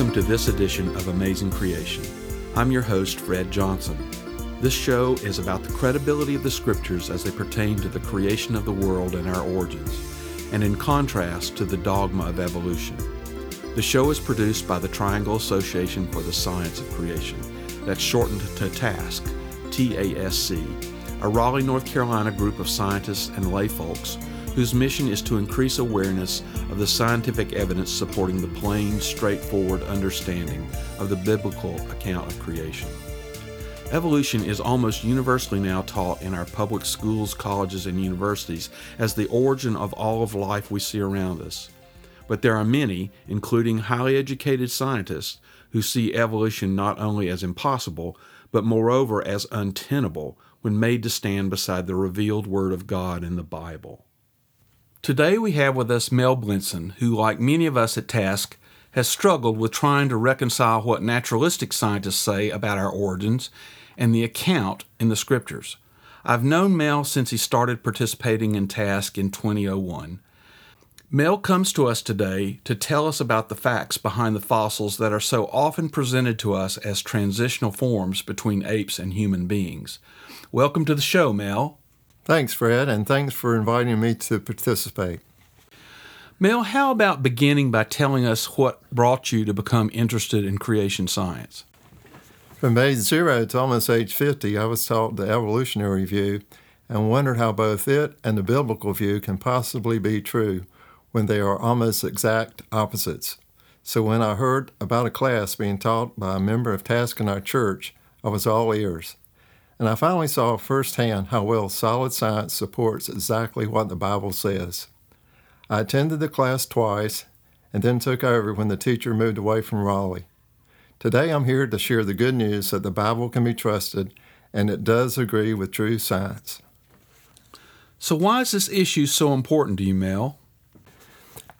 Welcome to this edition of Amazing Creation. I'm your host, Fred Johnson. This show is about the credibility of the scriptures as they pertain to the creation of the world and our origins, and in contrast to the dogma of evolution. The show is produced by the Triangle Association for the Science of Creation, that's shortened to TASC, T A Raleigh, North Carolina group of scientists and layfolks whose mission is to increase awareness of the scientific evidence supporting the plain, straightforward understanding of the biblical account of creation. Evolution is almost universally now taught in our public schools, colleges, and universities as the origin of all of life we see around us. But there are many, including highly educated scientists, who see evolution not only as impossible, but moreover as untenable when made to stand beside the revealed Word of God in the Bible. Today we have with us Mel Blinson, who, like many of us at TASC, has struggled with trying to reconcile what naturalistic scientists say about our origins and the account in the scriptures. I've known Mel since he started participating in TASC in 2001. Mel comes to us today to tell us about the facts behind the fossils that are so often presented to us as transitional forms between apes and human beings. Welcome to the show, Mel. Thanks, Fred, and thanks for inviting me to participate. Mel, how about beginning by telling us what brought you to become interested in creation science? From age zero to almost age 50, I was taught the evolutionary view and wondered how both it and the biblical view can possibly be true when they are almost exact opposites. So when I heard about a class being taught by a member of TASC in our church, I was all ears. And I finally saw firsthand how well solid science supports exactly what the Bible says. I attended the class twice and then took over when the teacher moved away from Raleigh. Today I'm here to share the good news that the Bible can be trusted and it does agree with true science. So, why is this issue so important to you, Mel?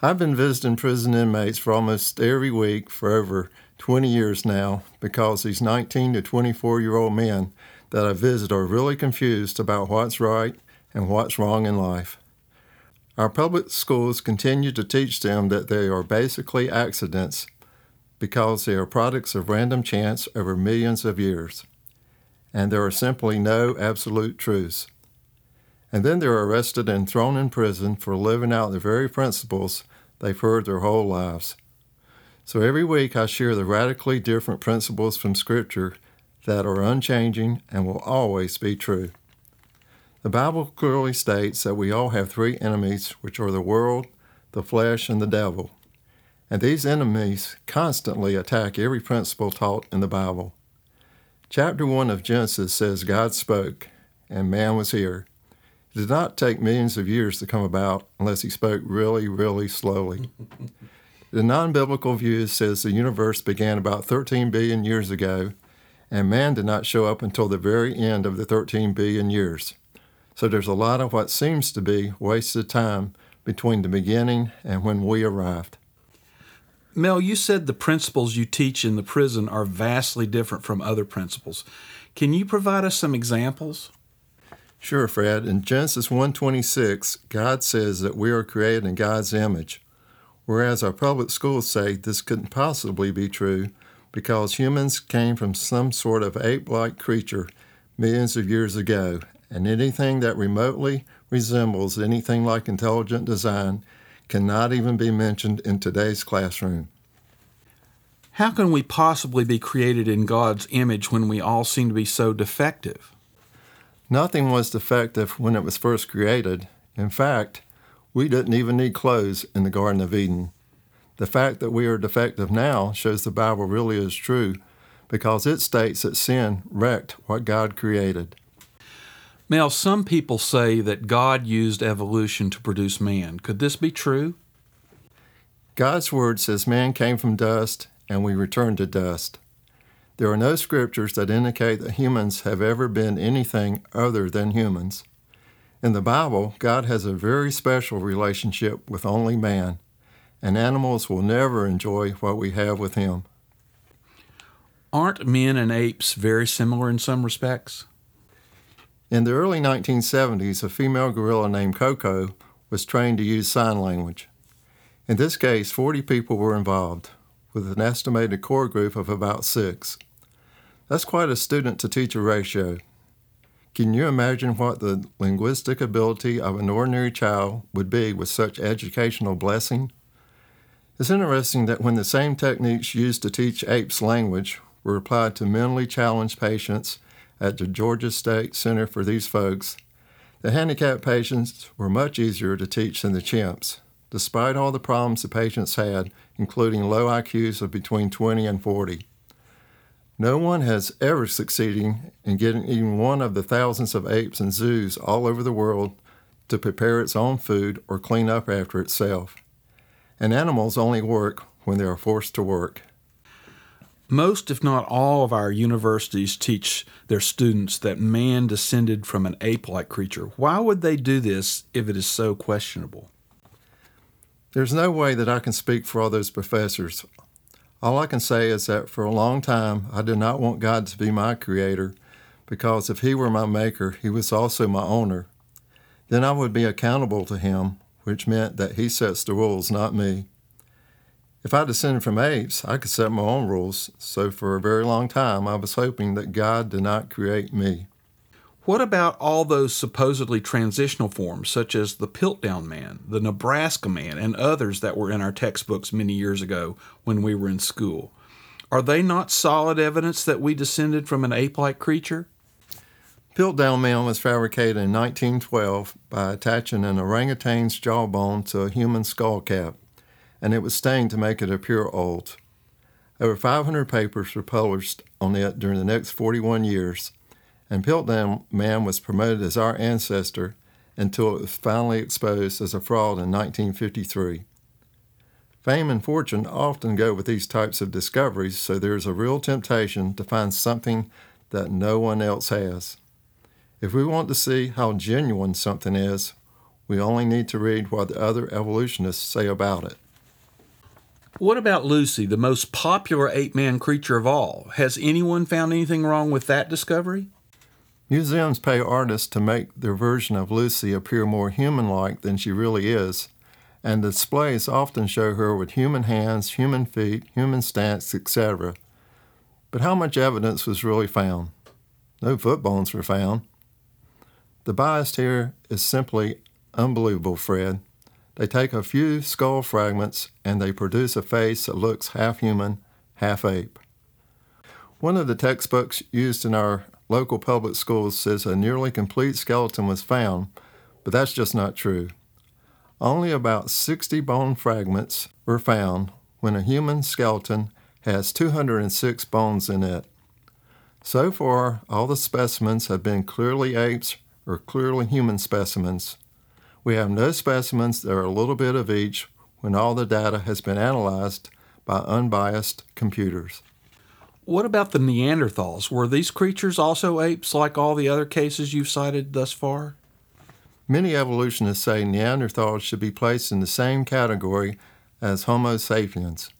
I've been visiting prison inmates for almost every week for over 20 years now because these 19 to 24 year old men that I visit are really confused about what's right and what's wrong in life. Our public schools continue to teach them that they are basically accidents because they are products of random chance over millions of years, and there are simply no absolute truths. And then they're arrested and thrown in prison for living out the very principles they've heard their whole lives. So every week I share the radically different principles from Scripture that are unchanging and will always be true. The Bible clearly states that we all have three enemies, which are the world, the flesh, and the devil. And these enemies constantly attack every principle taught in the Bible. Chapter 1 of Genesis says God spoke, and man was here. It did not take millions of years to come about unless he spoke really, really slowly. the non biblical view says the universe began about 13 billion years ago, and man did not show up until the very end of the 13 billion years. So there's a lot of what seems to be wasted time between the beginning and when we arrived. Mel, you said the principles you teach in the prison are vastly different from other principles. Can you provide us some examples? Sure, Fred. In Genesis 1:26, God says that we are created in God's image, whereas our public schools say this couldn't possibly be true because humans came from some sort of ape-like creature millions of years ago, and anything that remotely resembles anything like intelligent design cannot even be mentioned in today's classroom. How can we possibly be created in God's image when we all seem to be so defective? Nothing was defective when it was first created. In fact, we didn't even need clothes in the Garden of Eden. The fact that we are defective now shows the Bible really is true because it states that sin wrecked what God created. Now, some people say that God used evolution to produce man. Could this be true? God's word says man came from dust and we return to dust. There are no scriptures that indicate that humans have ever been anything other than humans. In the Bible, God has a very special relationship with only man, and animals will never enjoy what we have with him. Aren't men and apes very similar in some respects? In the early 1970s, a female gorilla named Koko was trained to use sign language. In this case, 40 people were involved. with an estimated core group of about six. That's quite a student to teacher ratio. Can you imagine what the linguistic ability of an ordinary child would be with such educational blessing? It's interesting that when the same techniques used to teach apes language were applied to mentally challenged patients at the Georgia State Center for these folks, the handicapped patients were much easier to teach than the chimps, despite all the problems the patients had, including low IQs of between 20 and 40. No one has ever succeeded in getting even one of the thousands of apes in zoos all over the world to prepare its own food or clean up after itself. And animals only work when they are forced to work. Most, if not all, of our universities teach their students that man descended from an ape like creature. Why would they do this if it is so questionable? There's no way that I can speak for all those professors. All I can say is that for a long time, I did not want God to be my creator because if He were my maker, He was also my owner. Then I would be accountable to Him, which meant that He sets the rules, not me. If I descended from apes, I could set my own rules, so for a very long time I was hoping that God did not create me. What about all those supposedly transitional forms, such as the Piltdown Man, the Nebraska Man, and others that were in our textbooks many years ago when we were in school? Are they not solid evidence that we descended from an ape like creature? Piltdown Man was fabricated in 1912 by attaching an orangutan's jawbone to a human skull cap, and it was stained to make it appear old. Over 500 papers were published on it during the next 41 years and Piltdown Man was promoted as our ancestor until it was finally exposed as a fraud in 1953. Fame and fortune often go with these types of discoveries, so there's a real temptation to find something that no one else has. If we want to see how genuine something is, we only need to read what the other evolutionists say about it. What about Lucy, the most popular ape man creature of all? Has anyone found anything wrong with that discovery? Museums pay artists to make their version of Lucy appear more human like than she really is, and displays often show her with human hands, human feet, human stance, etc. But how much evidence was really found? No foot bones were found. The bias here is simply unbelievable, Fred. They take a few skull fragments and they produce a face that looks half human, half ape. One of the textbooks used in our local public schools says a nearly complete skeleton was found, but that's just not true. Only about 60 bone fragments were found when a human skeleton has 206 bones in it. So far, all the specimens have been clearly apes or clearly human specimens. We have no specimens that are a little bit of each when all the data has been analyzed by unbiased computers. What about the Neanderthals? Were these creatures also apes like all the other cases you've cited thus far? Many evolutionists say Neanderthals should be placed in the same category as Homo sapiens.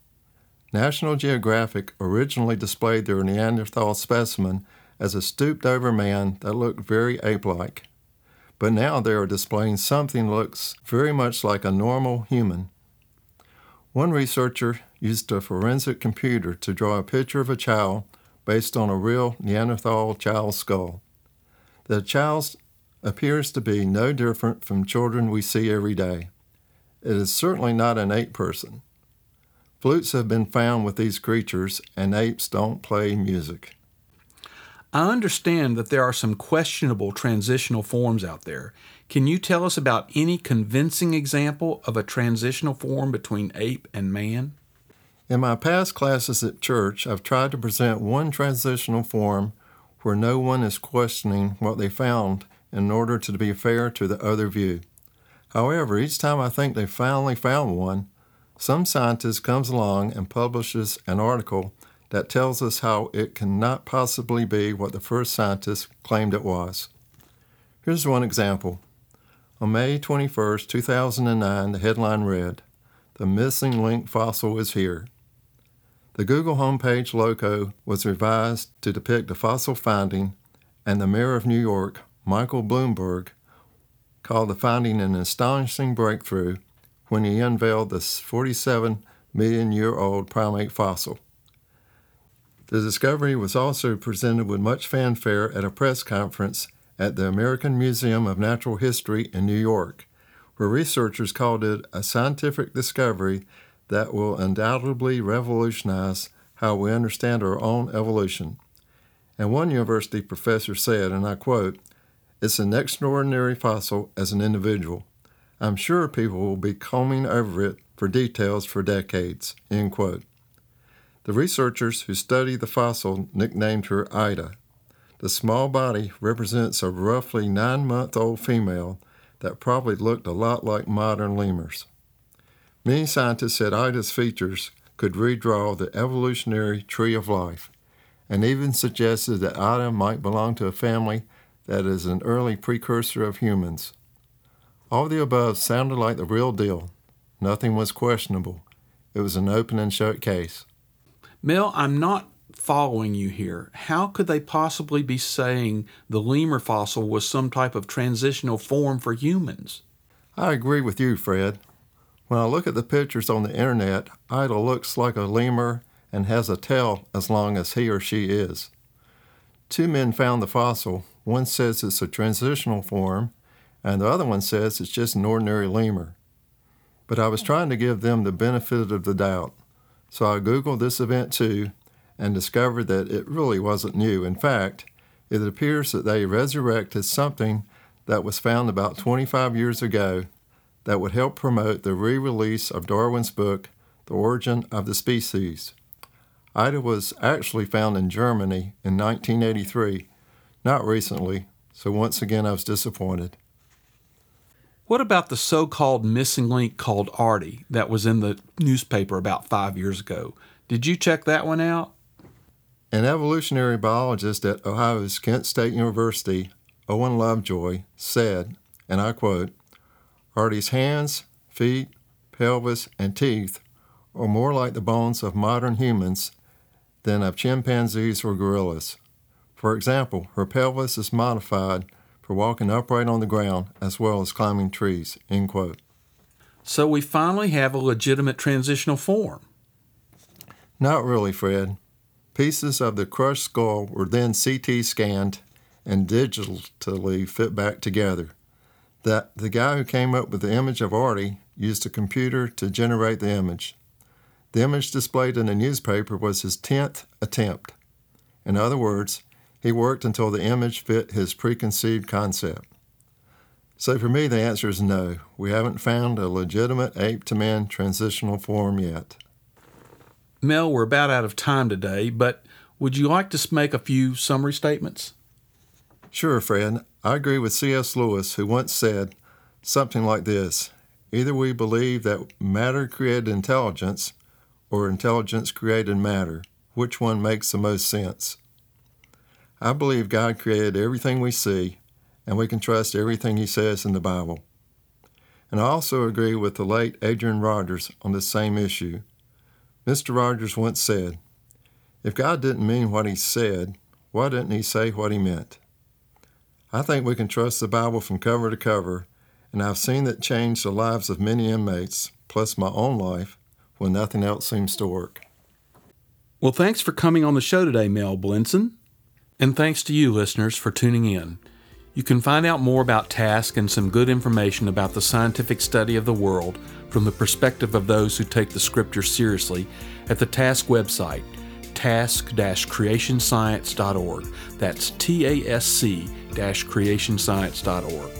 National Geographic originally displayed their Neanderthal specimen as a stooped over man that looked very ape like. But now they are displaying something that looks very much like a normal human. One researcher used a forensic computer to draw a picture of a child based on a real Neanderthal child skull. The child appears to be no different from children we see every day. It is certainly not an ape person. Flutes have been found with these creatures, and apes don't play music. I understand that there are some questionable transitional forms out there. Can you tell us about any convincing example of a transitional form between ape and man? In my past classes at church, I've tried to present one transitional form where no one is questioning what they found in order to be fair to the other view. However, each time I think they finally found one, some scientist comes along and publishes an article that tells us how it cannot possibly be what the first scientists claimed it was. Here's one example. On May 21, 2009, the headline read, The Missing Link Fossil is Here. The Google homepage logo was revised to depict the fossil finding, and the mayor of New York, Michael Bloomberg, called the finding an astonishing breakthrough when he unveiled the 47 million year old primate fossil. The discovery was also presented with much fanfare at a press conference at the American Museum of Natural History in New York, where researchers called it a scientific discovery that will undoubtedly revolutionize how we understand our own evolution. And one university professor said, and I quote, It's an extraordinary fossil as an individual. I'm sure people will be combing over it for details for decades. End quote. The researchers who study the fossil nicknamed her Ida. The small body represents a roughly nine month old female that probably looked a lot like modern lemurs. Many scientists said Ida's features could redraw the evolutionary tree of life, and even suggested that Ida might belong to a family that is an early precursor of humans. All the above sounded like the real deal. Nothing was questionable. It was an open and shut case. Mel, I'm not following you here. How could they possibly be saying the lemur fossil was some type of transitional form for humans? I agree with you, Fred. When I look at the pictures on the internet, Ida looks like a lemur and has a tail as long as he or she is. Two men found the fossil. One says it's a transitional form, and the other one says it's just an ordinary lemur. But I was trying to give them the benefit of the doubt, so I Googled this event too and discovered that it really wasn't new. In fact, it appears that they resurrected something that was found about 25 years ago that would help promote the re release of Darwin's book, The Origin of the Species. Ida was actually found in Germany in 1983, not recently, so once again I was disappointed. What about the so called missing link called Ardi that was in the newspaper about five years ago? Did you check that one out? An evolutionary biologist at Ohio's Kent State University, Owen Lovejoy, said, and I quote, Ardi's hands, feet, pelvis, and teeth are more like the bones of modern humans than of chimpanzees or gorillas. For example, her pelvis is modified for walking upright on the ground as well as climbing trees. End quote. So we finally have a legitimate transitional form. Not really, Fred. Pieces of the crushed skull were then CT scanned and digitally fit back together that the guy who came up with the image of Ardi used a computer to generate the image. The image displayed in the newspaper was his 10th attempt. In other words, he worked until the image fit his preconceived concept. So for me, the answer is no. We haven't found a legitimate ape to man transitional form yet. Mel, we're about out of time today, but would you like to make a few summary statements? Sure, Fred. I agree with C.S. Lewis, who once said something like this Either we believe that matter created intelligence, or intelligence created matter. Which one makes the most sense? I believe God created everything we see, and we can trust everything He says in the Bible. And I also agree with the late Adrian Rogers on this same issue. Mr. Rogers once said, If God didn't mean what He said, why didn't He say what He meant? I think we can trust the Bible from cover to cover, and I've seen it change the lives of many inmates, plus my own life, when nothing else seems to work. Well, thanks for coming on the show today, Mel Blinson. And thanks to you, listeners, for tuning in. You can find out more about TASC and some good information about the scientific study of the world from the perspective of those who take the scriptures seriously at the TASC website, tasc-creationscience.org. That's T-A-S-C creationscience.org.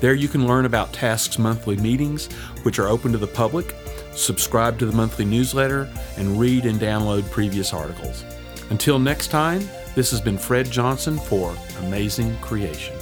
There you can learn about TASC's monthly meetings, which are open to the public, subscribe to the monthly newsletter, and read and download previous articles. Until next time, this has been Fred Johnson for Amazing Creation.